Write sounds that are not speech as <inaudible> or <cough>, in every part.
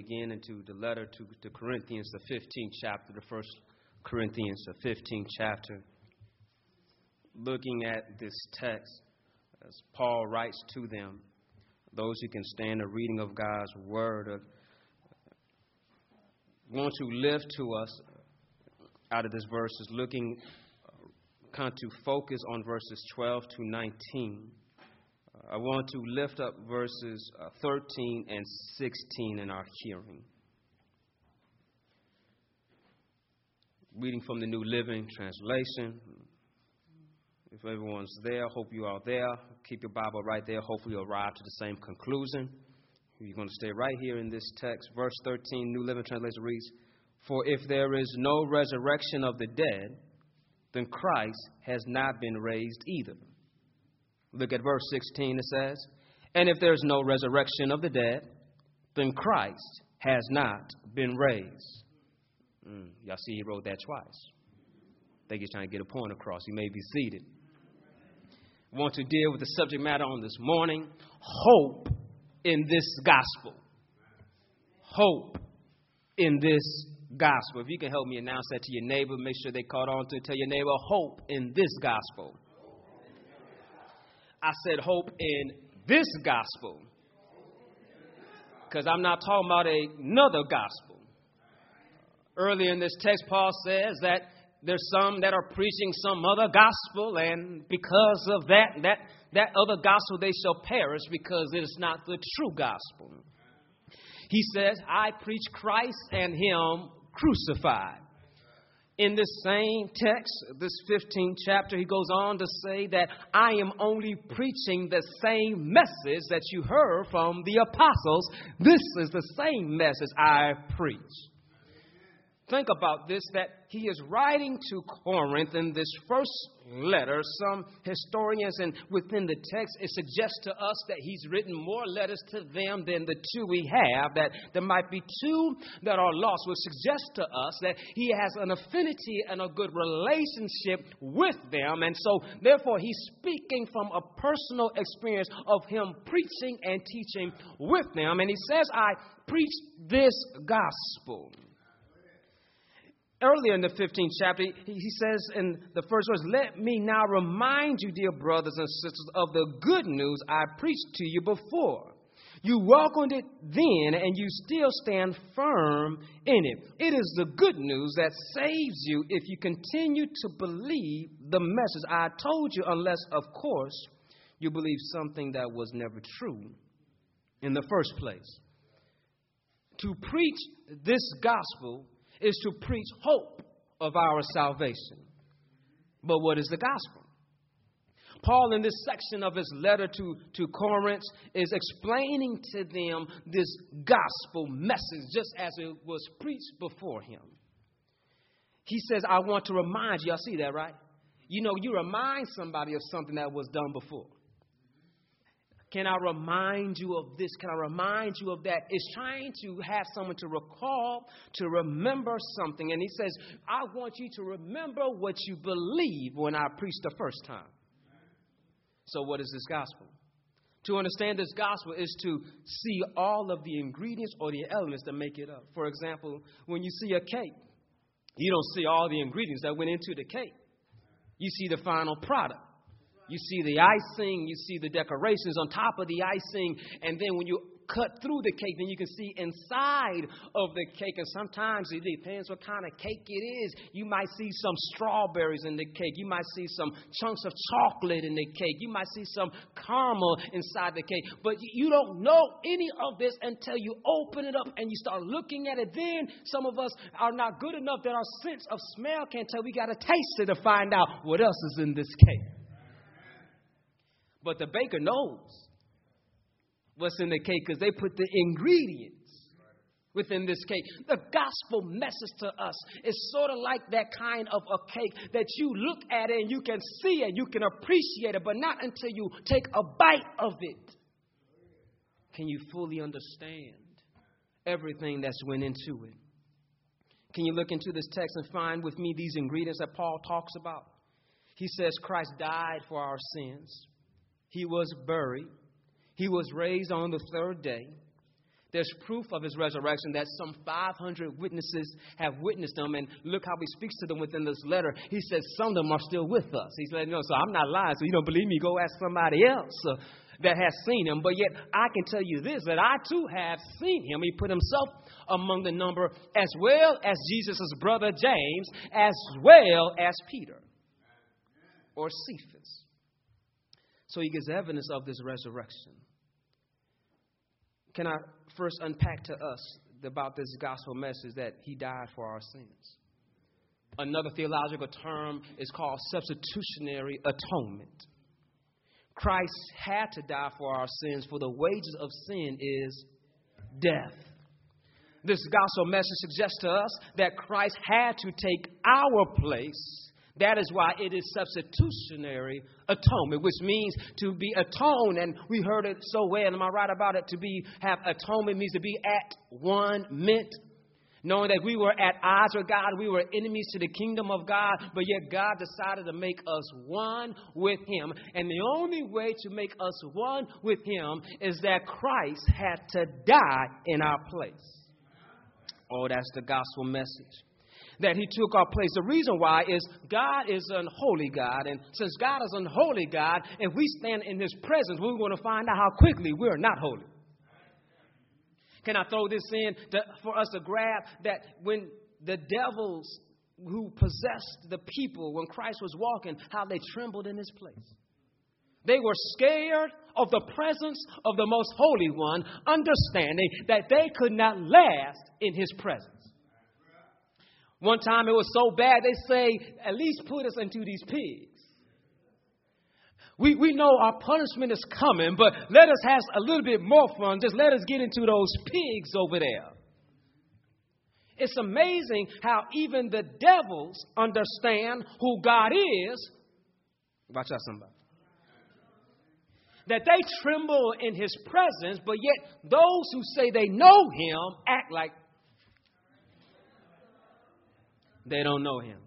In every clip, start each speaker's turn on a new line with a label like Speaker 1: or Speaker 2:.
Speaker 1: again into the letter to the Corinthians, the 15th chapter, the first Corinthians, the 15th chapter. Looking at this text, as Paul writes to them, those who can stand the reading of God's word, uh, want to lift to us out of this verse is looking uh, kind to focus on verses 12 to 19. I want to lift up verses uh, 13 and 16 in our hearing. Reading from the New Living Translation. If everyone's there, hope you are there. Keep your Bible right there. Hopefully, you'll arrive to the same conclusion. You're going to stay right here in this text. Verse 13, New Living Translation reads For if there is no resurrection of the dead, then Christ has not been raised either. Look at verse 16, it says, And if there's no resurrection of the dead, then Christ has not been raised. Mm, y'all see, he wrote that twice. I think he's trying to get a point across. He may be seated. I want to deal with the subject matter on this morning hope in this gospel. Hope in this gospel. If you can help me announce that to your neighbor, make sure they caught on to it. Tell your neighbor, hope in this gospel. I said hope in this gospel. Because I'm not talking about another gospel. Earlier in this text, Paul says that there's some that are preaching some other gospel, and because of that, that, that other gospel they shall perish because it is not the true gospel. He says, I preach Christ and Him crucified in this same text, this 15th chapter, he goes on to say that I am only preaching the same message that you heard from the apostles. This is the same message I preach think about this that he is writing to Corinth in this first letter. Some historians and within the text, it suggests to us that he's written more letters to them than the two we have, that there might be two that are lost, which suggests to us that he has an affinity and a good relationship with them. And so, therefore, he's speaking from a personal experience of him preaching and teaching with them. And he says, I preach this gospel earlier in the 15th chapter, he says in the first verse, Let me now remind you, dear brothers and sisters, of the good news I preached to you before. You welcomed it then, and you still stand firm in it. It is the good news that saves you if you continue to believe the message I told you, unless, of course, you believe something that was never true in the first place. To preach this gospel is to preach hope of our salvation. But what is the gospel? Paul, in this section of his letter to, to Corinth, is explaining to them this gospel message just as it was preached before him. He says, I want to remind you. I see that, right? You know, you remind somebody of something that was done before. Can I remind you of this? Can I remind you of that? It's trying to have someone to recall, to remember something. And he says, I want you to remember what you believe when I preached the first time. So, what is this gospel? To understand this gospel is to see all of the ingredients or the elements that make it up. For example, when you see a cake, you don't see all the ingredients that went into the cake, you see the final product. You see the icing, you see the decorations on top of the icing, and then when you cut through the cake, then you can see inside of the cake. And sometimes it depends what kind of cake it is. You might see some strawberries in the cake. You might see some chunks of chocolate in the cake. You might see some caramel inside the cake. But you don't know any of this until you open it up and you start looking at it. Then some of us are not good enough that our sense of smell can't tell. We got to taste it to find out what else is in this cake. But the baker knows what's in the cake because they put the ingredients within this cake. The gospel message to us is sort of like that kind of a cake that you look at it and you can see it, you can appreciate it, but not until you take a bite of it can you fully understand everything that's went into it. Can you look into this text and find with me these ingredients that Paul talks about? He says Christ died for our sins. He was buried. He was raised on the third day. There's proof of his resurrection that some 500 witnesses have witnessed him. And look how he speaks to them within this letter. He says, Some of them are still with us. He's letting you know, so I'm not lying. So you don't believe me, go ask somebody else uh, that has seen him. But yet, I can tell you this that I too have seen him. He put himself among the number as well as Jesus' brother James, as well as Peter or Cephas. So he gives evidence of this resurrection. Can I first unpack to us about this gospel message that he died for our sins? Another theological term is called substitutionary atonement. Christ had to die for our sins, for the wages of sin is death. This gospel message suggests to us that Christ had to take our place that is why it is substitutionary atonement, which means to be atoned. And we heard it so well. Am I right about it? To be have atonement means to be at one meant. Knowing that we were at odds with God, we were enemies to the kingdom of God, but yet God decided to make us one with Him. And the only way to make us one with Him is that Christ had to die in our place. Oh, that's the gospel message that he took our place. The reason why is God is an holy God. And since God is an holy God, if we stand in his presence, we're going to find out how quickly we're not holy. Can I throw this in to, for us to grab that when the devils who possessed the people when Christ was walking, how they trembled in his place? They were scared of the presence of the most holy one, understanding that they could not last in his presence. One time it was so bad, they say, at least put us into these pigs. We, we know our punishment is coming, but let us have a little bit more fun. Just let us get into those pigs over there. It's amazing how even the devils understand who God is. Watch out, somebody. That they tremble in his presence, but yet those who say they know him act like they don't know him.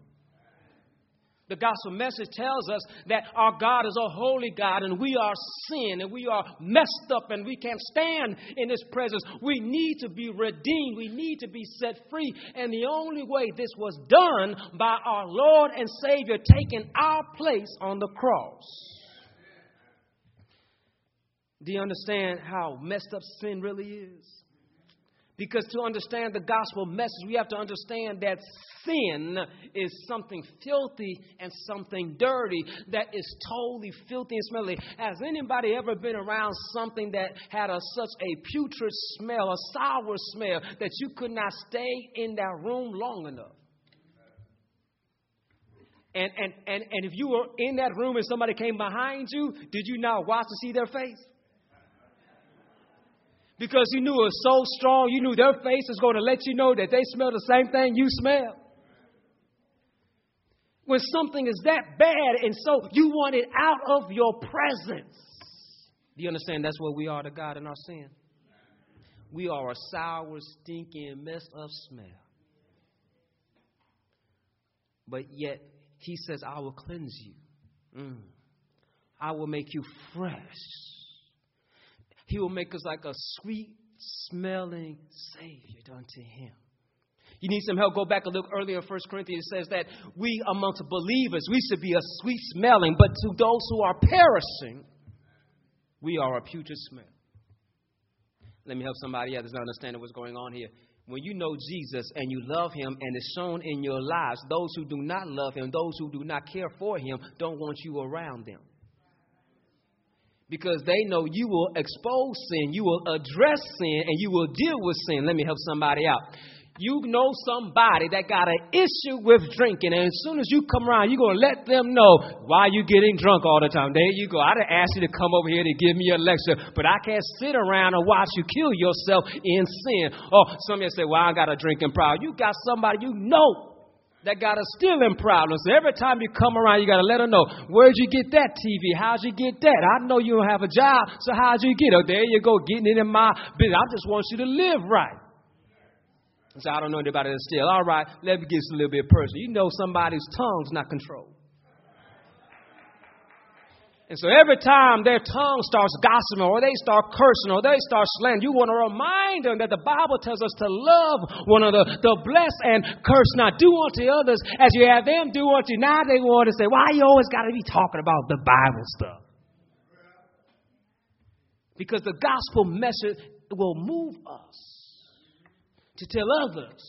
Speaker 1: The gospel message tells us that our God is a holy God and we are sin and we are messed up and we can't stand in His presence. We need to be redeemed. We need to be set free. And the only way this was done by our Lord and Savior taking our place on the cross. Do you understand how messed up sin really is? Because to understand the gospel message, we have to understand that sin is something filthy and something dirty that is totally filthy and smelly. Has anybody ever been around something that had a, such a putrid smell, a sour smell, that you could not stay in that room long enough? And, and, and, and if you were in that room and somebody came behind you, did you not watch to see their face? Because you knew it was so strong, you knew their face was going to let you know that they smell the same thing you smell. When something is that bad and so you want it out of your presence. Do you understand that's what we are to God in our sin? We are a sour, stinking, messed up smell. But yet, He says, I will cleanse you. Mm. I will make you fresh. He will make us like a sweet smelling Savior unto Him. You need some help? Go back and look earlier in 1 Corinthians. It says that we, amongst believers, we should be a sweet smelling, but to those who are perishing, we are a putrid smell. Let me help somebody else understand what's going on here. When you know Jesus and you love him and it's shown in your lives, those who do not love him, those who do not care for him, don't want you around them because they know you will expose sin, you will address sin, and you will deal with sin. Let me help somebody out. You know somebody that got an issue with drinking, and as soon as you come around, you're going to let them know why you getting drunk all the time. There you go. I didn't ask you to come over here to give me a lecture, but I can't sit around and watch you kill yourself in sin. Oh, some of you say, well, I got a drinking problem. You got somebody you know that got a stealing problem. So every time you come around, you got to let her know where'd you get that TV? How'd you get that? I know you don't have a job, so how'd you get it? Oh, there you go, getting it in my business. I just want you to live right. So I don't know anybody that steal. All right, let me get a little bit personal. You know somebody's tongue's not controlled. And so every time their tongue starts gossiping or they start cursing or they start slandering, you want to remind them that the Bible tells us to love one another, to bless and curse not. Do unto others as you have them do unto you. Now they want to say, why you always got to be talking about the Bible stuff? Because the gospel message will move us to tell others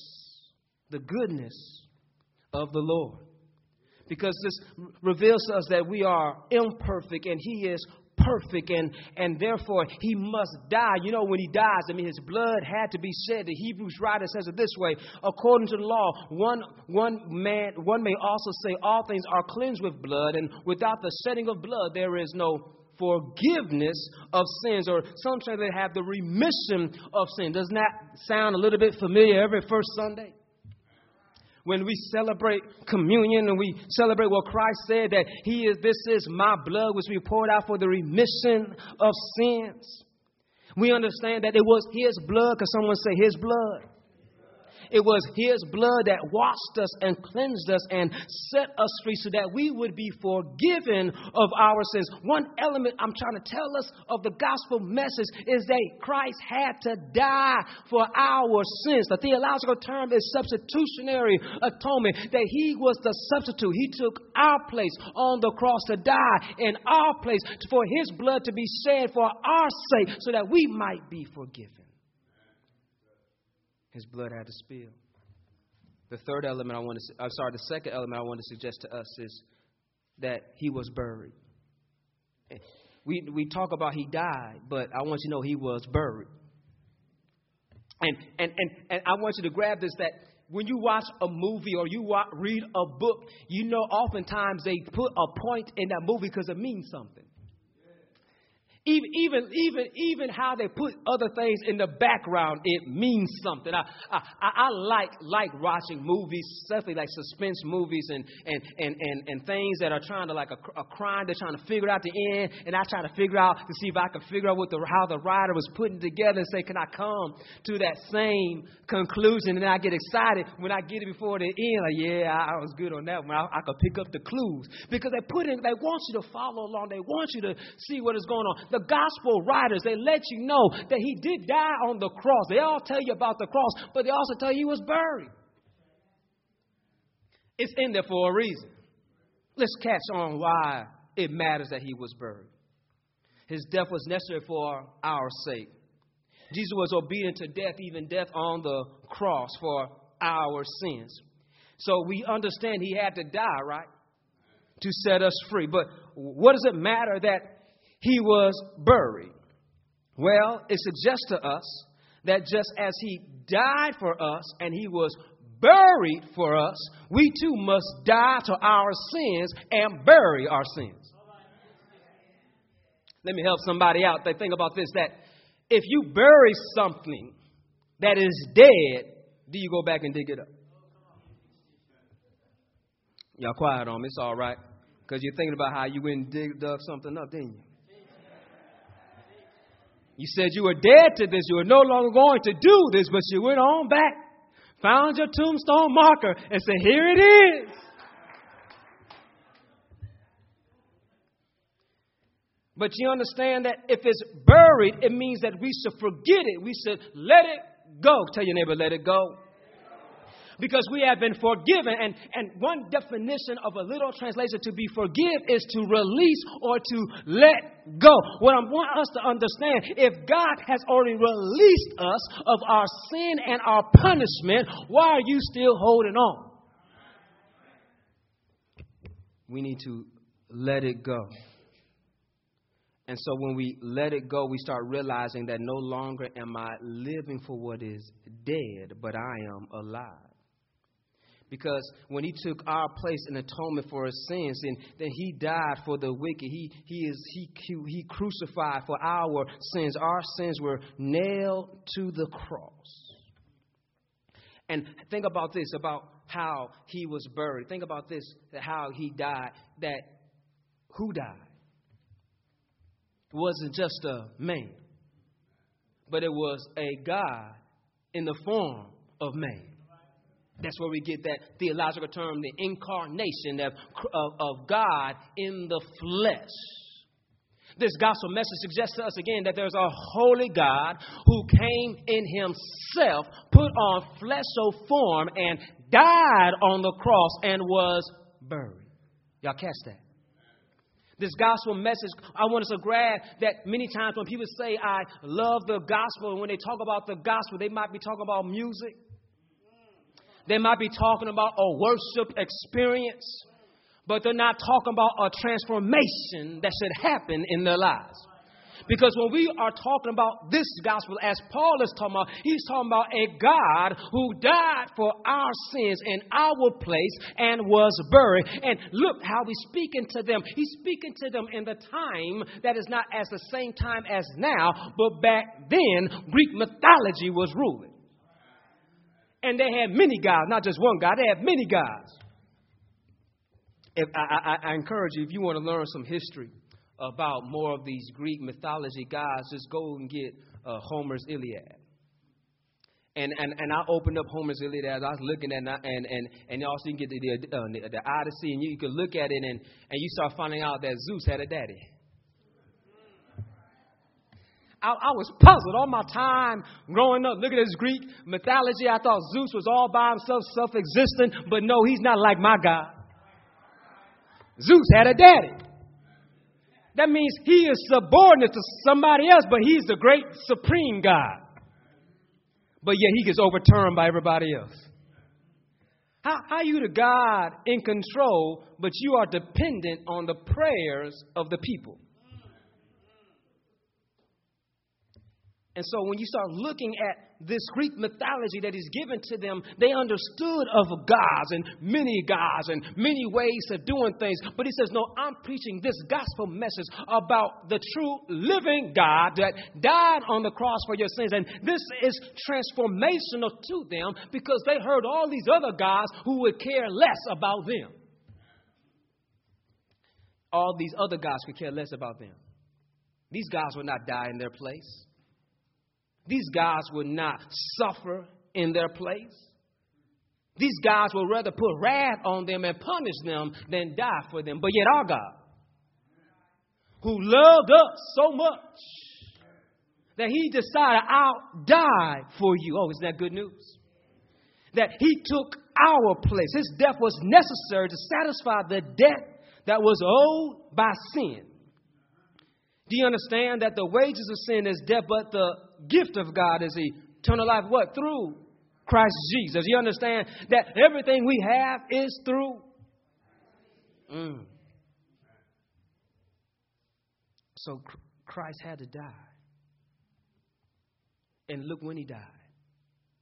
Speaker 1: the goodness of the Lord because this reveals to us that we are imperfect and He is perfect and, and therefore He must die. You know, when He dies, I mean, His blood had to be shed. The Hebrews writer says it this way according to the law, one, one, man, one may also say all things are cleansed with blood, and without the shedding of blood, there is no forgiveness of sins, or some say they have the remission of sin. Doesn't that sound a little bit familiar every first Sunday? When we celebrate communion and we celebrate what Christ said that He is, this is my blood which we poured out for the remission of sins. We understand that it was His blood, because someone say His blood it was His blood that washed us and cleansed us and set us free so that we would be forgiven of our sins. One element I'm trying to tell us of the gospel message is that Christ had to die for our sins. The theological term is substitutionary atonement, that He was the substitute. He took our place on the cross to die in our place for His blood to be shed for our sake so that we might be forgiven. His blood had to spill. The third element I want to, I'm sorry, the second element I want to suggest to us is that he was buried. We, we talk about he died, but I want you to know he was buried. And, and, and, and I want you to grab this that when you watch a movie or you watch, read a book, you know oftentimes they put a point in that movie because it means something. Even, even, even, even how they put other things in the background, it means something. I, I, I like, like watching movies, especially like suspense movies and, and, and, and, and things that are trying to like a, a crime, they're trying to figure out the end, and I try to figure out to see if I can figure out what the, how the writer was putting together and say, can I come to that same conclusion? And I get excited when I get it before the end, like, yeah, I, I was good on that one. I, I could pick up the clues because they put in, they want you to follow along, they want you to see what is going on the gospel writers, they let you know that he did die on the cross. They all tell you about the cross, but they also tell you he was buried. It's in there for a reason. Let's catch on why it matters that he was buried. His death was necessary for our sake. Jesus was obedient to death, even death on the cross for our sins. So we understand he had to die, right? To set us free. But what does it matter that he was buried. Well, it suggests to us that just as he died for us and he was buried for us, we too must die to our sins and bury our sins. Let me help somebody out. They think about this that if you bury something that is dead, do you go back and dig it up? Y'all quiet on me, it's all right. Because you're thinking about how you went and dug something up, didn't you? You said you were dead to this. You were no longer going to do this, but you went on back, found your tombstone marker, and said, Here it is. But you understand that if it's buried, it means that we should forget it. We should let it go. Tell your neighbor, let it go because we have been forgiven. And, and one definition of a literal translation to be forgive is to release or to let go. What I want us to understand if God has already released us of our sin and our punishment, why are you still holding on? We need to let it go. And so when we let it go, we start realizing that no longer am I living for what is dead, but I am alive. Because when he took our place in atonement for our sins, and then he died for the wicked. He, he, is, he, he crucified for our sins. Our sins were nailed to the cross. And think about this about how he was buried. Think about this how he died. That who died? It wasn't just a man, but it was a God in the form of man. That's where we get that theological term, the incarnation of, of, of God in the flesh. This gospel message suggests to us again that there's a holy God who came in himself, put on flesh fleshly form, and died on the cross and was buried. Y'all catch that? This gospel message, I want us to grab that many times when people say, I love the gospel, and when they talk about the gospel, they might be talking about music. They might be talking about a worship experience, but they're not talking about a transformation that should happen in their lives. Because when we are talking about this gospel, as Paul is talking about, he's talking about a God who died for our sins in our place and was buried. And look how he's speaking to them. He's speaking to them in the time that is not as the same time as now, but back then, Greek mythology was ruling. And they had many gods, not just one God, they had many gods. If, I, I, I encourage you, if you want to learn some history, about more of these Greek mythology gods, just go and get uh, Homer's Iliad. And, and, and I opened up Homer's Iliad as I was looking at it, and, and, and also you can get the, the, uh, the, Odyssey, and you, you can look at it, and, and you start finding out that Zeus had a daddy. I, I was puzzled all my time growing up. Look at this Greek mythology. I thought Zeus was all by himself, self existent, but no, he's not like my God. Zeus had a daddy. That means he is subordinate to somebody else, but he's the great supreme God. But yet he gets overturned by everybody else. How, how are you the God in control, but you are dependent on the prayers of the people? And so when you start looking at this Greek mythology that is given to them, they understood of gods and many gods and many ways of doing things. But he says, No, I'm preaching this gospel message about the true living God that died on the cross for your sins. And this is transformational to them because they heard all these other gods who would care less about them. All these other gods could care less about them. These gods would not die in their place. These guys would not suffer in their place. These guys would rather put wrath on them and punish them than die for them. But yet, our God, who loved us so much that he decided, I'll die for you. Oh, isn't that good news? That he took our place. His death was necessary to satisfy the debt that was owed by sin. Do you understand that the wages of sin is death, but the gift of God is eternal life? What? Through Christ Jesus. You understand that everything we have is through. Mm. So Christ had to die. And look when he died.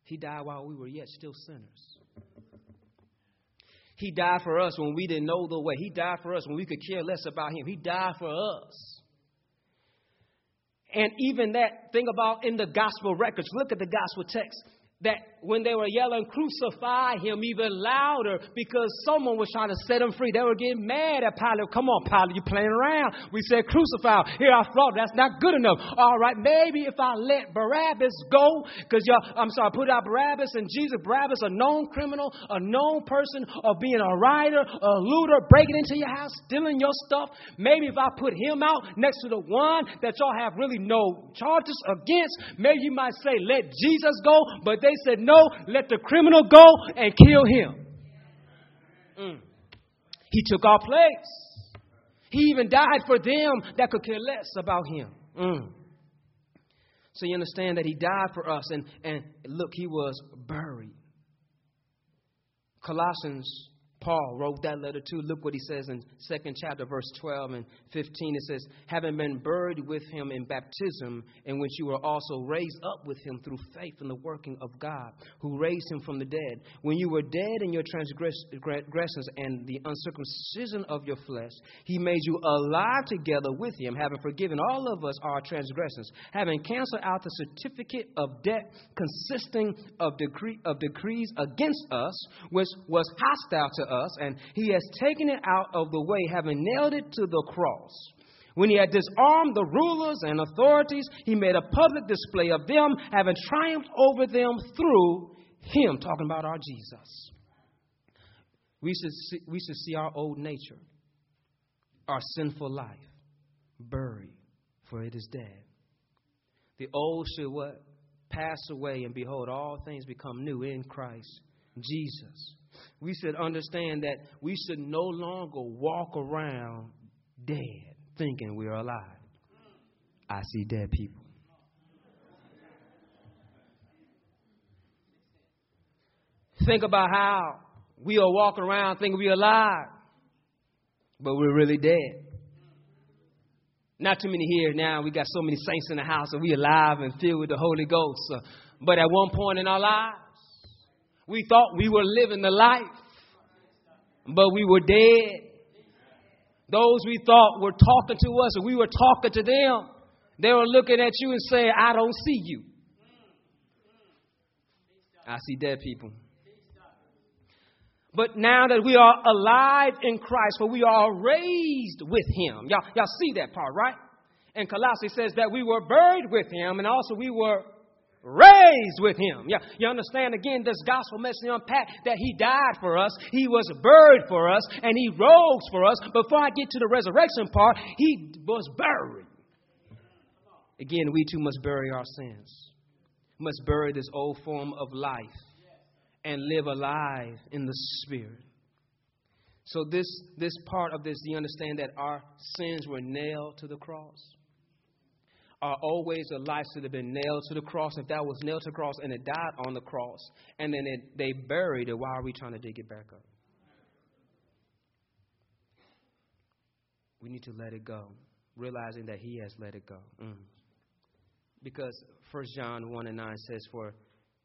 Speaker 1: He died while we were yet still sinners. He died for us when we didn't know the way. He died for us when we could care less about him. He died for us. And even that thing about in the gospel records, look at the gospel text that when they were yelling, crucify him even louder because someone was trying to set him free. They were getting mad at Pilate. Come on, Pilate, you playing around. We said crucify. Here I thought that's not good enough. All right, maybe if I let Barabbas go, because y'all, I'm sorry, put out Barabbas and Jesus. Barabbas, a known criminal, a known person of being a rider, a looter, breaking into your house, stealing your stuff. Maybe if I put him out next to the one that y'all have really no charges against, maybe you might say, let Jesus go. But they said, no, let the criminal go and kill him. Mm. He took our place. He even died for them that could care less about him. Mm. So you understand that he died for us, and, and look, he was buried. Colossians Paul wrote that letter too. Look what he says in second chapter, verse 12 and 15. It says, Having been buried with him in baptism, in which you were also raised up with him through faith in the working of God, who raised him from the dead. When you were dead in your transgressions and the uncircumcision of your flesh, he made you alive together with him, having forgiven all of us our transgressions, having canceled out the certificate of debt consisting of, decree, of decrees against us, which was hostile to us, and he has taken it out of the way, having nailed it to the cross. When he had disarmed the rulers and authorities, he made a public display of them, having triumphed over them through him, talking about our Jesus. We should see, we should see our old nature, our sinful life, buried for it is dead. The old should what? Pass away, and behold, all things become new in Christ Jesus. We should understand that we should no longer walk around dead thinking we're alive. I see dead people. Think about how we are walking around thinking we're alive, but we're really dead. Not too many here now. We got so many saints in the house, and we alive and filled with the Holy Ghost. But at one point in our lives, we thought we were living the life, but we were dead. Those we thought were talking to us, and we were talking to them. They were looking at you and saying, I don't see you. I see dead people. But now that we are alive in Christ, for we are raised with him. Y'all, y'all see that part, right? And Colossians says that we were buried with him and also we were raised with him. Yeah, you understand again this gospel message unpack that he died for us, he was buried for us, and he rose for us. Before I get to the resurrection part, he was buried. Again, we too must bury our sins. Must bury this old form of life and live alive in the Spirit. So, this, this part of this, do you understand that our sins were nailed to the cross? Our always ways of life should have been nailed to the cross. If that was nailed to the cross and it died on the cross, and then it, they buried it, why are we trying to dig it back up? We need to let it go, realizing that He has let it go. Mm. Because 1 John 1 and 9 says, For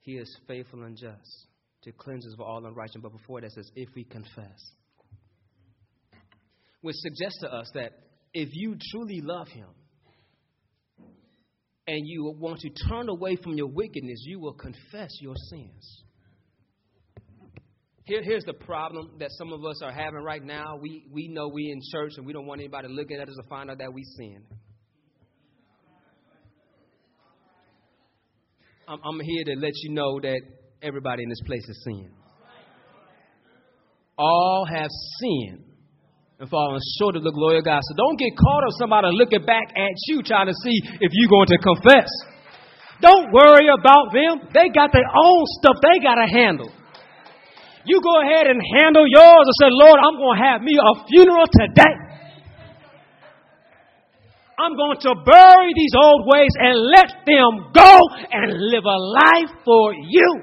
Speaker 1: He is faithful and just to cleanse us of all unrighteousness. But before that says, if we confess. Which suggests to us that if you truly love Him and you want to turn away from your wickedness, you will confess your sins. Here, here's the problem that some of us are having right now. We, we know we in church and we don't want anybody looking at us to find out that we sin. I'm, I'm here to let you know that everybody in this place is sinned. All have sinned and falling short of the glory of God. So don't get caught up somebody looking back at you trying to see if you're going to confess. Don't worry about them. They got their own stuff they got to handle. You go ahead and handle yours and say, Lord, I'm going to have me a funeral today. I'm going to bury these old ways and let them go and live a life for you.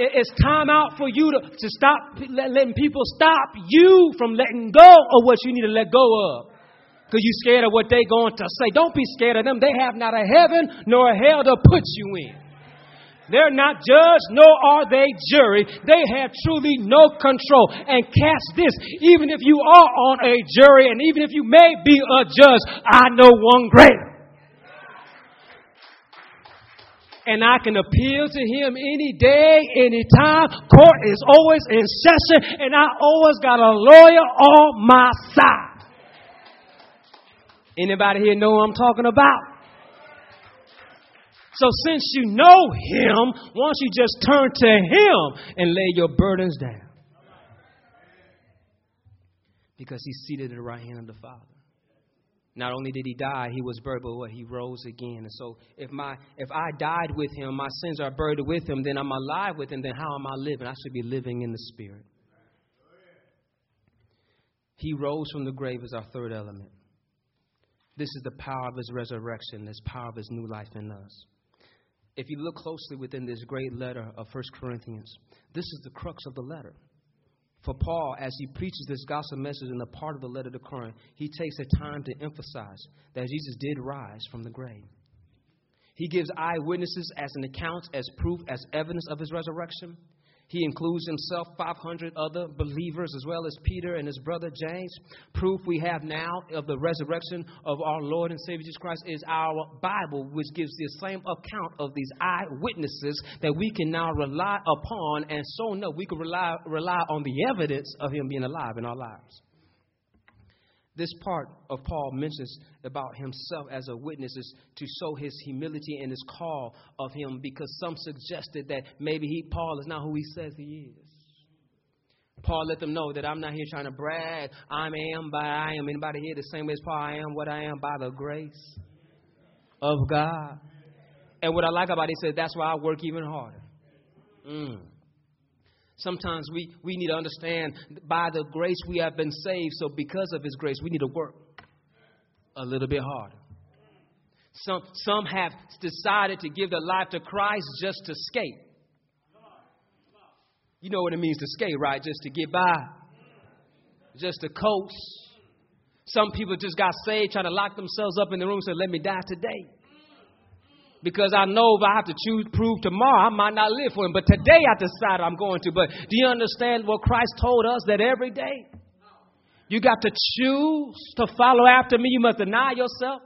Speaker 1: It's time out for you to, to stop letting people stop you from letting go of what you need to let go of. Because you're scared of what they're going to say. Don't be scared of them. They have not a heaven nor a hell to put you in. They're not judge, nor are they jury. They have truly no control. And catch this, even if you are on a jury and even if you may be a judge, I know one greater. And I can appeal to him any day, any time. Court is always in session, and I always got a lawyer on my side. Anybody here know what I'm talking about? So since you know him, why don't you just turn to him and lay your burdens down? Because he's seated at the right hand of the Father. Not only did he die, he was buried, but what? He rose again. And so if my if I died with him, my sins are buried with him, then I'm alive with him, then how am I living? I should be living in the spirit. He rose from the grave as our third element. This is the power of his resurrection, this power of his new life in us. If you look closely within this great letter of 1 Corinthians, this is the crux of the letter. For Paul, as he preaches this gospel message in the part of the letter to Corinth, he takes the time to emphasize that Jesus did rise from the grave. He gives eyewitnesses as an account, as proof, as evidence of his resurrection. He includes himself 500 other believers as well as Peter and his brother James. Proof we have now of the resurrection of our Lord and Savior Jesus Christ is our Bible, which gives the same account of these eyewitnesses that we can now rely upon, and so no, we can rely, rely on the evidence of him being alive in our lives. This part of Paul mentions about himself as a witness is to show his humility and his call of him because some suggested that maybe he, Paul is not who he says he is. Paul let them know that I'm not here trying to brag. I am, but I am. Anybody here the same way as Paul? I am what I am by the grace of God. And what I like about it, he said, that's why I work even harder. Mm. Sometimes we, we need to understand by the grace we have been saved, so because of his grace, we need to work a little bit harder. Some, some have decided to give their life to Christ just to skate. You know what it means to skate, right? Just to get by, just to coast. Some people just got saved trying to lock themselves up in the room say, Let me die today. Because I know if I have to choose, prove tomorrow, I might not live for him. But today I decide I'm going to. But do you understand what Christ told us that every day? You got to choose to follow after me. You must deny yourself,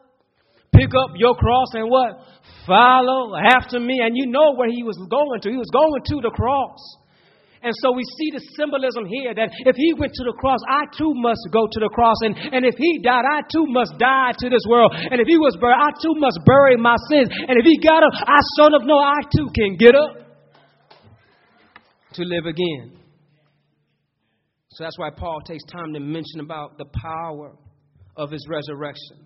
Speaker 1: pick up your cross, and what? Follow after me. And you know where he was going to. He was going to the cross. And so we see the symbolism here that if he went to the cross, I too must go to the cross. And, and if he died, I too must die to this world. And if he was buried, I too must bury my sins. And if he got up, I son of know I too can get up to live again. So that's why Paul takes time to mention about the power of his resurrection.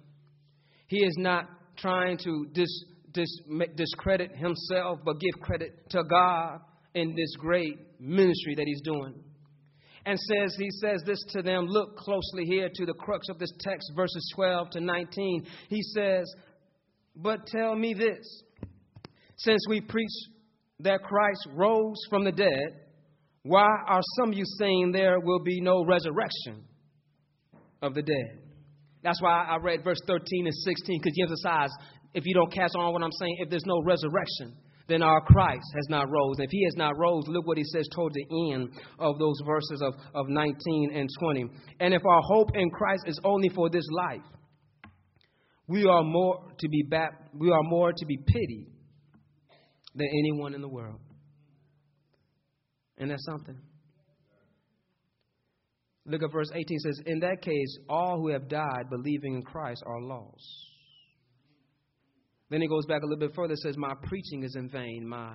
Speaker 1: He is not trying to dis, dis, discredit himself, but give credit to God in this great ministry that he's doing. And says, he says this to them. Look closely here to the crux of this text, verses 12 to 19. He says, But tell me this since we preach that Christ rose from the dead, why are some of you saying there will be no resurrection of the dead? That's why I read verse 13 and 16, because you emphasize, if you don't catch on what I'm saying, if there's no resurrection, then our Christ has not rose. And if he has not rose, look what he says toward the end of those verses of, of 19 and 20. And if our hope in Christ is only for this life, we are more to be we are more to be pitied than anyone in the world. And that's something. Look at verse 18 says, In that case, all who have died believing in Christ are lost. Then he goes back a little bit further says, My preaching is in vain, my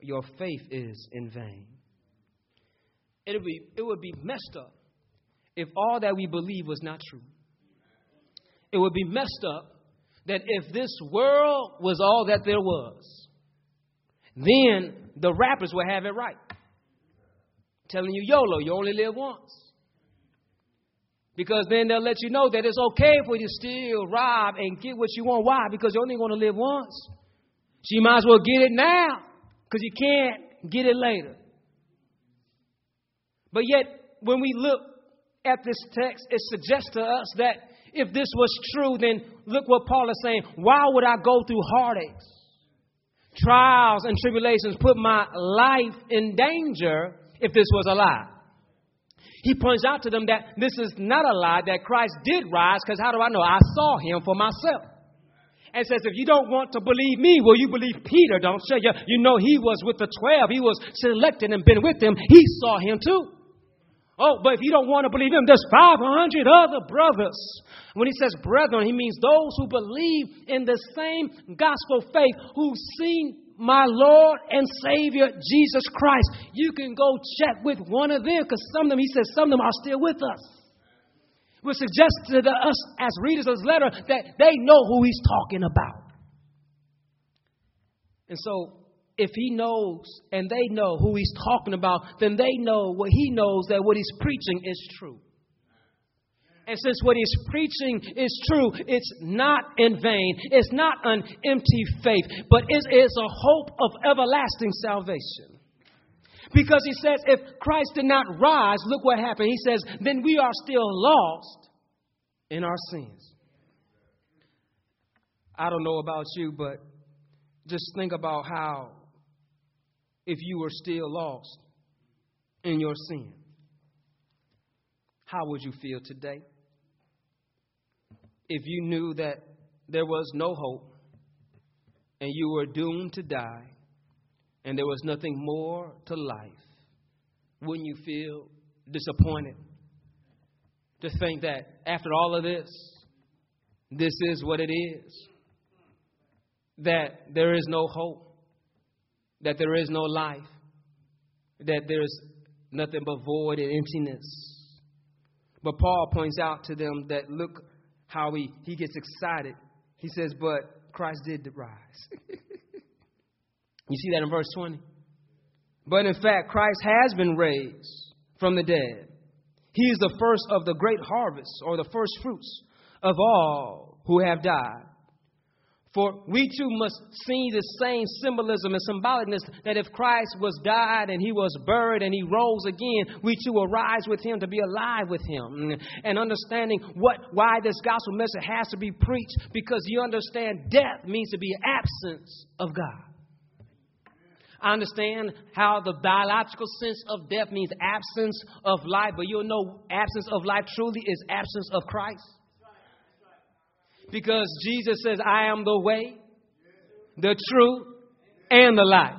Speaker 1: your faith is in vain. It would be, it would be messed up if all that we believe was not true. It would be messed up that if this world was all that there was, then the rappers would have it right. Telling you YOLO, you only live once. Because then they'll let you know that it's okay for you to steal, rob, and get what you want. Why? Because you're only going to live once. So you might as well get it now because you can't get it later. But yet, when we look at this text, it suggests to us that if this was true, then look what Paul is saying. Why would I go through heartaches, trials, and tribulations, put my life in danger if this was a lie? He points out to them that this is not a lie, that Christ did rise, because how do I know? I saw him for myself. And says, if you don't want to believe me, will you believe Peter? Don't say you, you know he was with the twelve. He was selected and been with them. He saw him too. Oh, but if you don't want to believe him, there's 500 other brothers. When he says brethren, he means those who believe in the same gospel faith, who've seen my Lord and Savior Jesus Christ. You can go check with one of them because some of them, he says, some of them are still with us. We suggest to us as readers of this letter that they know who he's talking about. And so, if he knows and they know who he's talking about, then they know what he knows that what he's preaching is true. And since what he's preaching is true, it's not in vain. It's not an empty faith, but it is a hope of everlasting salvation. Because he says, if Christ did not rise, look what happened. He says, then we are still lost in our sins. I don't know about you, but just think about how, if you were still lost in your sin, how would you feel today? If you knew that there was no hope and you were doomed to die and there was nothing more to life, wouldn't you feel disappointed to think that after all of this, this is what it is? That there is no hope, that there is no life, that there's nothing but void and emptiness. But Paul points out to them that look how he, he gets excited. He says, But Christ did rise. <laughs> you see that in verse 20? But in fact, Christ has been raised from the dead. He is the first of the great harvest, or the first fruits of all who have died. For we too must see the same symbolism and symbolicness that if Christ was died and he was buried and he rose again, we too arise with him to be alive with him. And understanding what why this gospel message has to be preached, because you understand death means to be absence of God. I understand how the biological sense of death means absence of life, but you'll know absence of life truly is absence of Christ. Because Jesus says, I am the way, the truth, and the life.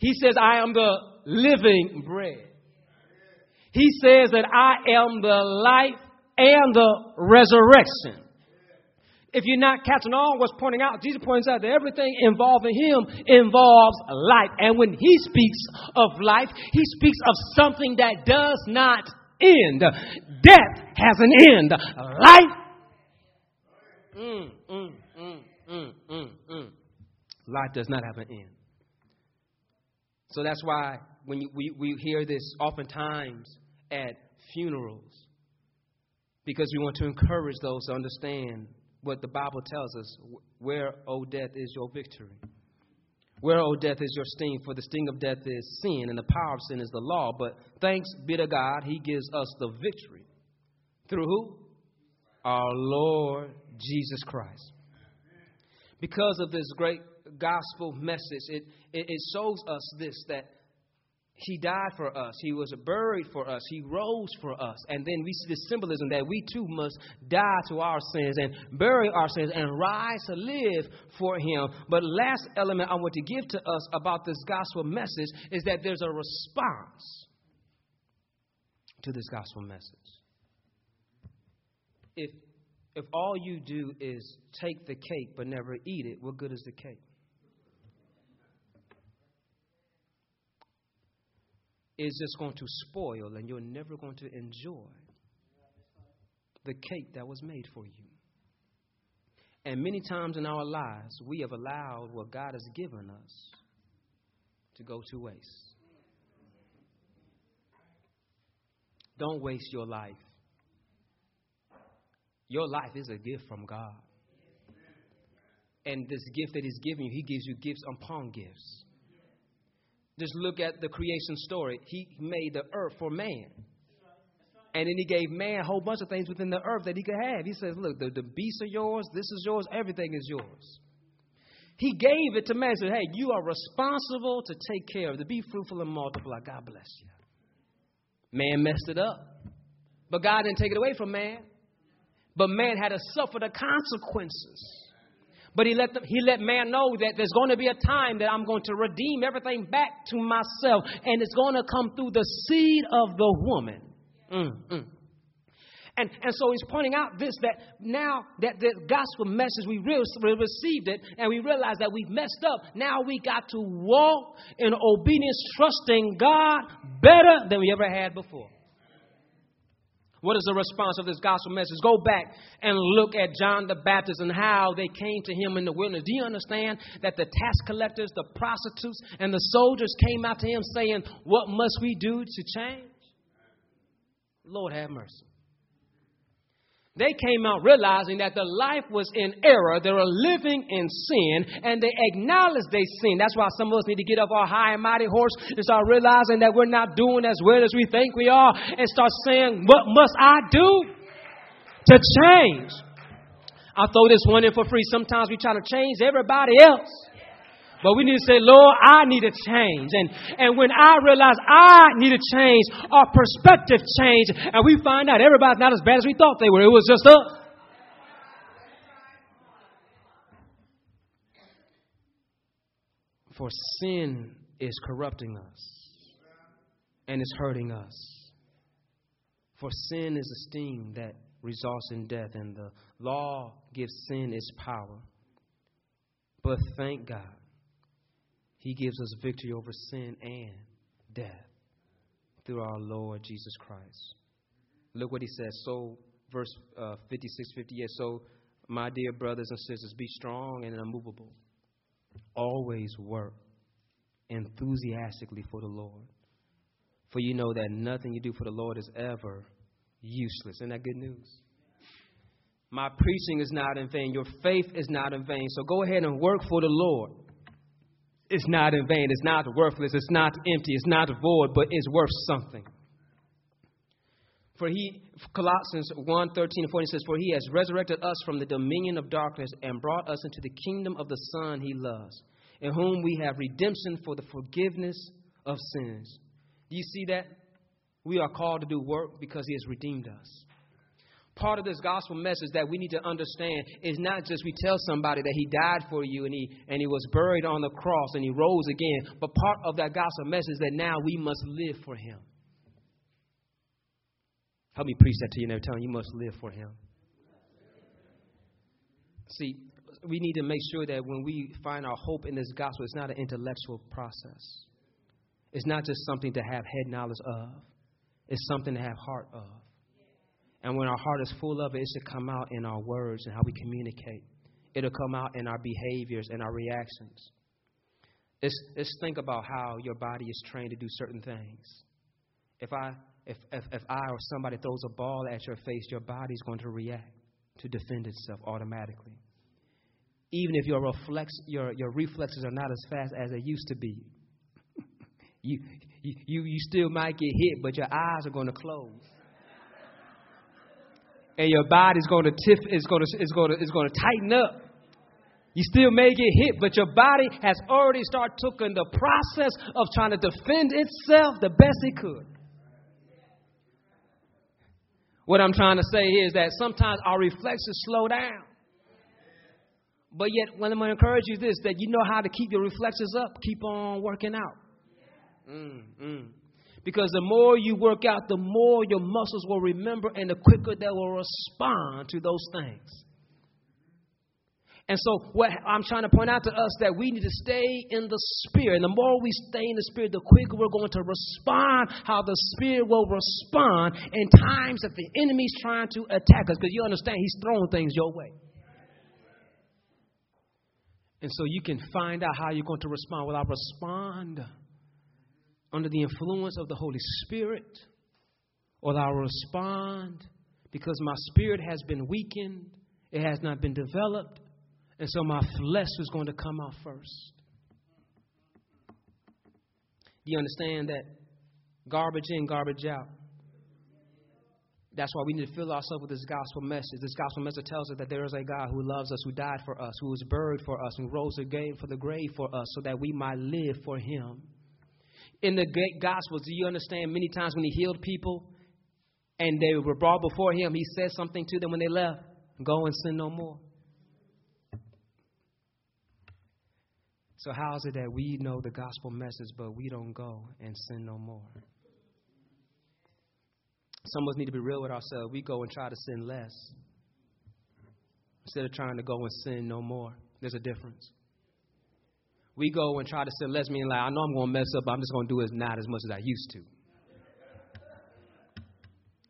Speaker 1: He says, I am the living bread. He says that I am the life and the resurrection. If you're not catching on what's pointing out, Jesus points out that everything involving him involves life. And when he speaks of life, he speaks of something that does not end. Death has an end. Life Mm, mm, mm, mm, mm, mm. Life does not have an end. So that's why when you, we, we hear this oftentimes at funerals, because we want to encourage those to understand what the Bible tells us where, O death, is your victory. Where, O death, is your sting? For the sting of death is sin, and the power of sin is the law. But thanks be to God, He gives us the victory. Through who? Our Lord Jesus Christ. Because of this great gospel message, it, it, it shows us this that he died for us. He was buried for us. He rose for us. And then we see the symbolism that we too must die to our sins and bury our sins and rise to live for Him. But last element I want to give to us about this gospel message is that there's a response to this gospel message. If if all you do is take the cake but never eat it, what good is the cake? It's just going to spoil and you're never going to enjoy the cake that was made for you. And many times in our lives, we have allowed what God has given us to go to waste. Don't waste your life your life is a gift from God. And this gift that He's giving you, He gives you gifts upon gifts. Just look at the creation story. He made the earth for man. And then he gave man a whole bunch of things within the earth that he could have. He says, Look, the, the beasts are yours, this is yours, everything is yours. He gave it to man. He said, Hey, you are responsible to take care of it, be fruitful and multiply. God bless you. Man messed it up. But God didn't take it away from man but man had to suffer the consequences. But he let, the, he let man know that there's going to be a time that I'm going to redeem everything back to myself, and it's going to come through the seed of the woman. Mm-hmm. And, and so he's pointing out this that now that the gospel message, we re- received it and we realized that we've messed up. Now we got to walk in obedience, trusting God better than we ever had before. What is the response of this gospel message? Go back and look at John the Baptist and how they came to him in the wilderness. Do you understand that the tax collectors, the prostitutes, and the soldiers came out to him saying, What must we do to change? Lord have mercy. They came out realizing that the life was in error. They were living in sin and they acknowledged they sin. That's why some of us need to get off our high and mighty horse and start realizing that we're not doing as well as we think we are and start saying, What must I do to change? I'll throw this one in for free. Sometimes we try to change everybody else. But we need to say, Lord, I need a change. And, and when I realize I need a change, our perspective change, and we find out everybody's not as bad as we thought they were. It was just us. For sin is corrupting us and is hurting us. For sin is a sting that results in death, and the law gives sin its power. But thank God he gives us victory over sin and death through our Lord Jesus Christ. Look what he says. So, verse uh, 56, 58. So, my dear brothers and sisters, be strong and unmovable. Always work enthusiastically for the Lord. For you know that nothing you do for the Lord is ever useless. Isn't that good news? My preaching is not in vain. Your faith is not in vain. So go ahead and work for the Lord. It's not in vain. It's not worthless. It's not empty. It's not void, but it's worth something. For he, Colossians 1 13 and 14 says, For he has resurrected us from the dominion of darkness and brought us into the kingdom of the Son he loves, in whom we have redemption for the forgiveness of sins. Do you see that? We are called to do work because he has redeemed us. Part of this gospel message that we need to understand is not just we tell somebody that he died for you and he, and he was buried on the cross and he rose again, but part of that gospel message that now we must live for him. Help me preach that to you every time. You must live for Him. See, we need to make sure that when we find our hope in this gospel, it's not an intellectual process. It's not just something to have head knowledge of, it's something to have heart of. And when our heart is full of it, it should come out in our words and how we communicate. It'll come out in our behaviors and our reactions. It's, it's think about how your body is trained to do certain things. If I if, if, if I or somebody throws a ball at your face, your body's going to react to defend itself automatically. Even if your, reflex, your, your reflexes are not as fast as they used to be, <laughs> you, you, you still might get hit, but your eyes are going to close. And your body's going to tiff, it's going to, it's going to, it's going to tighten up. You still may get hit, but your body has already started taking the process of trying to defend itself the best it could. What I'm trying to say is that sometimes our reflexes slow down. But yet, when I'm going to encourage you is this, that you know how to keep your reflexes up, keep on working out. Mm, mm. Because the more you work out, the more your muscles will remember, and the quicker they will respond to those things. And so, what I'm trying to point out to us that we need to stay in the Spirit. And the more we stay in the Spirit, the quicker we're going to respond how the Spirit will respond in times that the enemy's trying to attack us. Because you understand, he's throwing things your way. And so you can find out how you're going to respond. Will I respond under the influence of the Holy Spirit? Or I will respond because my spirit has been weakened? It has not been developed and so my flesh is going to come out first. Do you understand that? Garbage in, garbage out. That's why we need to fill ourselves with this gospel message. This gospel message tells us that there is a God who loves us, who died for us, who was buried for us, and rose again for the grave for us, so that we might live for Him. In the great Gospels, do you understand? Many times when He healed people and they were brought before Him, He said something to them when they left Go and sin no more. So, how is it that we know the gospel message, but we don't go and sin no more? Some of us need to be real with ourselves. We go and try to sin less instead of trying to go and sin no more. There's a difference. We go and try to sin less, meaning like, I know I'm to mess up, but I'm just to do it not as much as I used to.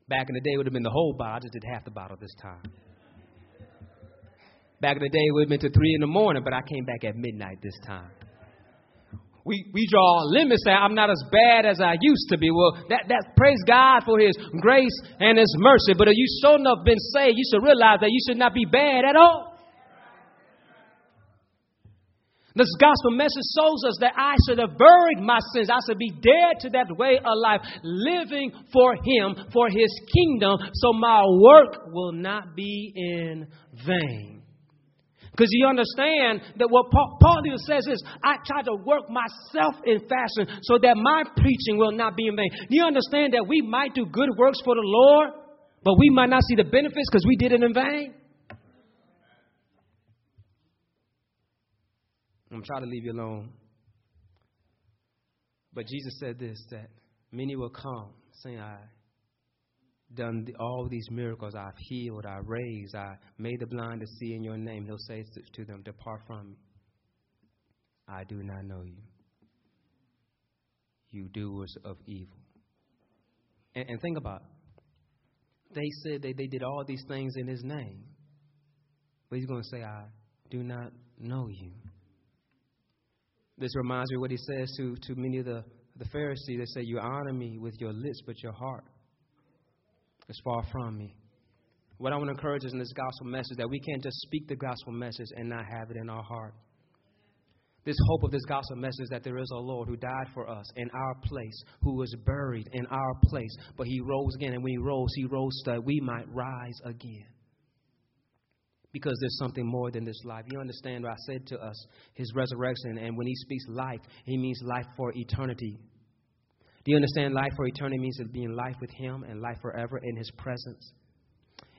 Speaker 1: Back in the day, it would have been the whole bottle. I just did half the bottle this time. Back in the day, it would have been to 3 in the morning, but I came back at midnight this time. We, we draw limits say I'm not as bad as I used to be. Well, that, that praise God for His grace and His mercy. But if you so enough been saved, you should realize that you should not be bad at all. This gospel message shows us that I should have buried my sins. I should be dead to that way of life, living for Him, for His kingdom, so my work will not be in vain. Because you understand that what Paul, Paul says is, I try to work myself in fashion so that my preaching will not be in vain. You understand that we might do good works for the Lord, but we might not see the benefits because we did it in vain? I'm trying to leave you alone. But Jesus said this that many will come saying, I done all these miracles. I've healed, I raised, I made the blind to see in your name. He'll say to them, Depart from me. I do not know you. You doers of evil. And, and think about it. They said they, they did all these things in his name. But he's going to say, I do not know you. This reminds me of what he says to, to many of the, the Pharisees. They say, You honor me with your lips, but your heart is far from me. What I want to encourage us in this gospel message that we can't just speak the gospel message and not have it in our heart. This hope of this gospel message that there is a Lord who died for us in our place, who was buried in our place, but he rose again. And when he rose, he rose so that we might rise again. Because there's something more than this life. You understand what I said to us? His resurrection, and when he speaks life, he means life for eternity. Do you understand life for eternity means to be in life with him and life forever in his presence?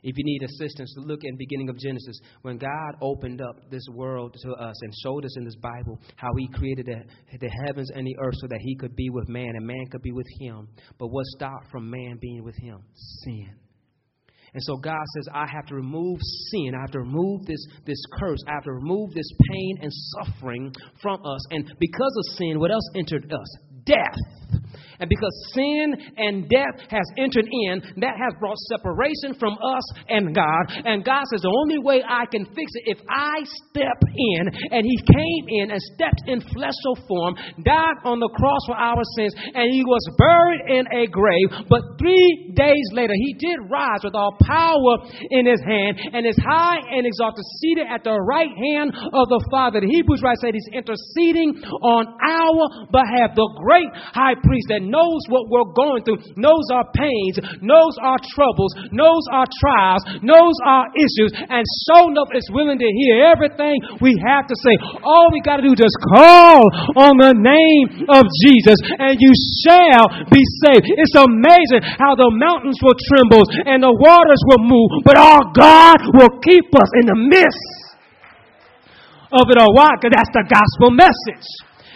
Speaker 1: If you need assistance, look in beginning of Genesis when God opened up this world to us and showed us in this Bible how He created the, the heavens and the earth so that He could be with man and man could be with Him. But what stopped from man being with Him? Sin. And so God says, I have to remove sin. I have to remove this, this curse. I have to remove this pain and suffering from us. And because of sin, what else entered us? Death. And because sin and death has entered in, that has brought separation from us and God. And God says, the only way I can fix it, if I step in, and He came in and stepped in fleshly form, died on the cross for our sins, and He was buried in a grave. But three days later, He did rise with all power in His hand, and is high and exalted, seated at the right hand of the Father. The Hebrews right said He's interceding on our behalf. The great high priest that knows what we're going through, knows our pains, knows our troubles, knows our trials, knows our issues, and so enough is willing to hear everything we have to say. All we got to do is just call on the name of Jesus, and you shall be saved. It's amazing how the mountains will tremble and the waters will move, but our God will keep us in the midst of it all. Why? Because that's the gospel message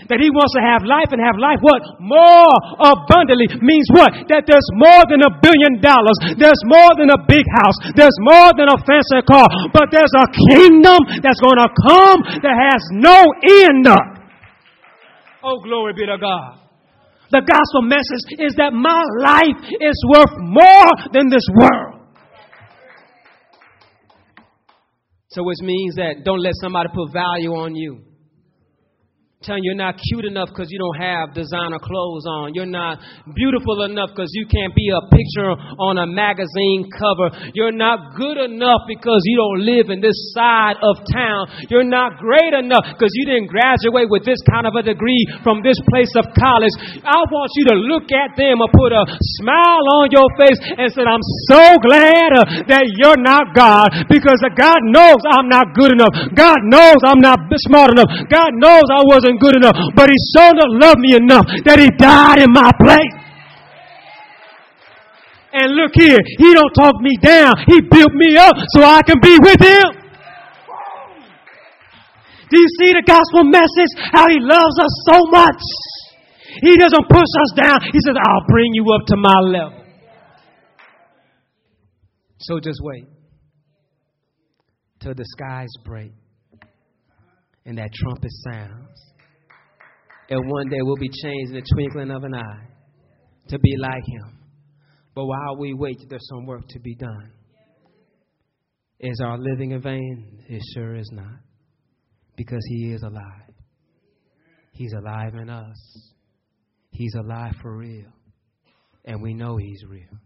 Speaker 1: that he wants to have life and have life what? More abundantly means what? That there's more than a billion dollars. There's more than a big house. There's more than a fancy car. But there's a kingdom that's going to come that has no end. Oh, glory be to God. The gospel message is that my life is worth more than this world. So, which means that don't let somebody put value on you telling you you're not cute enough because you don't have designer clothes on. You're not beautiful enough because you can't be a picture on a magazine cover. You're not good enough because you don't live in this side of town. You're not great enough because you didn't graduate with this kind of a degree from this place of college. I want you to look at them and put a smile on your face and say, I'm so glad uh, that you're not God because God knows I'm not good enough. God knows I'm not smart enough. God knows I wasn't wasn't good enough, but he up loved me enough that he died in my place. And look here, he don't talk me down. He built me up so I can be with him. Do you see the gospel message? How he loves us so much. He doesn't push us down. He says, I'll bring you up to my level. So just wait till the skies break and that trumpet sounds. And one day we'll be changed in the twinkling of an eye to be like him. But while we wait, there's some work to be done. Is our living in vain? It sure is not. Because he is alive. He's alive in us. He's alive for real. And we know he's real.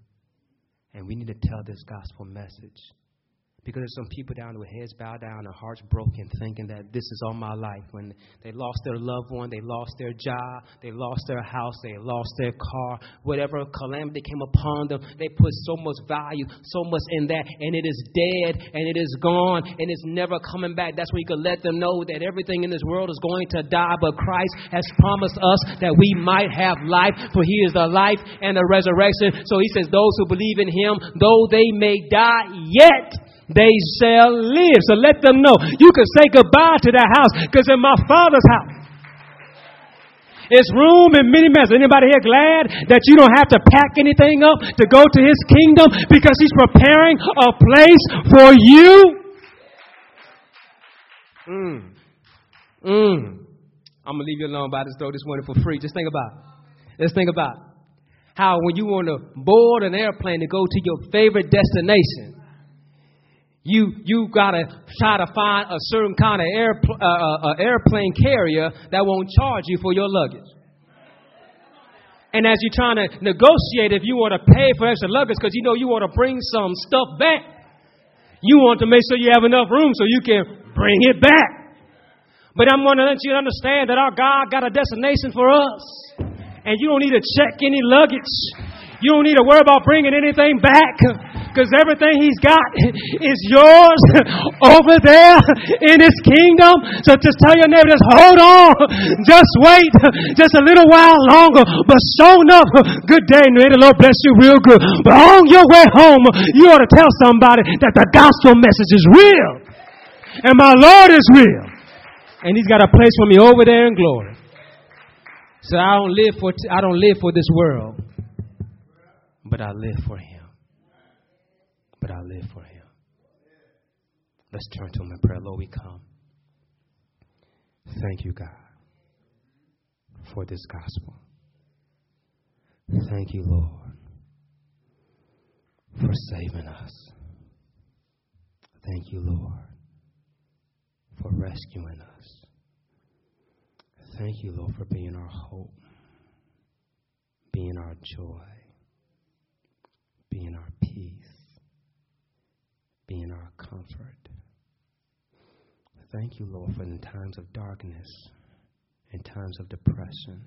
Speaker 1: And we need to tell this gospel message because there's some people down with heads bowed down and hearts broken, thinking that this is all my life. When they lost their loved one, they lost their job, they lost their house, they lost their car, whatever calamity came upon them, they put so much value, so much in that, and it is dead and it is gone and it's never coming back. That's when you can let them know that everything in this world is going to die, but Christ has promised us that we might have life, for He is the life and the resurrection. So He says, Those who believe in Him, though they may die, yet they shall live. So let them know. You can say goodbye to that house because in my father's house. It's room in many mansions. Anybody here glad that you don't have to pack anything up to go to his kingdom because he's preparing a place for you? Mm. Mm. I'm going to leave you alone by this door this morning for free. Just think about it. Let's think about it. How when you want to board an airplane to go to your favorite destination, you you gotta try to find a certain kind of air, uh, uh, uh, airplane carrier that won't charge you for your luggage. And as you're trying to negotiate if you want to pay for extra luggage because you know you want to bring some stuff back, you want to make sure you have enough room so you can bring it back. But I'm going to let you understand that our God got a destination for us. And you don't need to check any luggage. You don't need to worry about bringing anything back because everything he's got is yours <laughs> over there in his kingdom. So just tell your neighbor, just hold on. Just wait just a little while longer. But show enough, good day, may the Lord bless you real good. But on your way home, you ought to tell somebody that the gospel message is real. And my Lord is real. And he's got a place for me over there in glory. So I don't live for, I don't live for this world, but I live for him but I live for him. Let's turn to him in prayer. Lord, we come. Thank you, God, for this gospel. Thank you, Lord, for saving us. Thank you, Lord, for rescuing us. Thank you, Lord, for being our hope, being our joy, being our peace being our comfort. Thank you, Lord, for in times of darkness, in times of depression,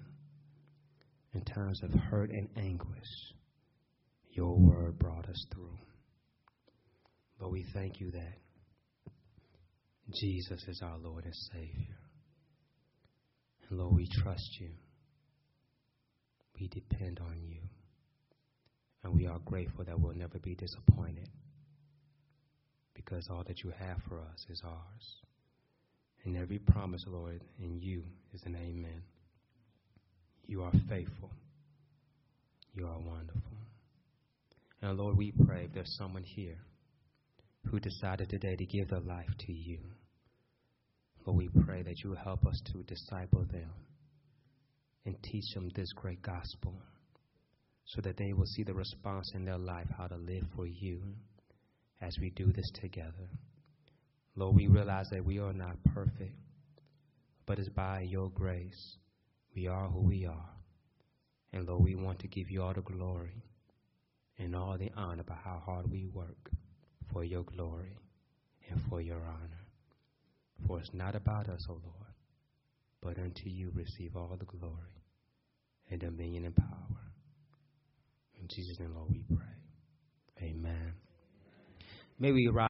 Speaker 1: in times of hurt and anguish, your word brought us through. But we thank you that Jesus is our Lord and Savior. And Lord, we trust you. We depend on you. And we are grateful that we'll never be disappointed because all that you have for us is ours. And every promise, Lord, in you is an amen. You are faithful. You are wonderful. And Lord, we pray if there's someone here who decided today to give their life to you, Lord, we pray that you help us to disciple them and teach them this great gospel so that they will see the response in their life how to live for you as we do this together. Lord, we realize that we are not perfect, but it's by your grace we are who we are. And Lord, we want to give you all the glory and all the honor about how hard we work for your glory and for your honor. For it's not about us, O Lord, but unto you receive all the glory and dominion and power. Jesus' name, Lord, we pray. Amen. May we rise.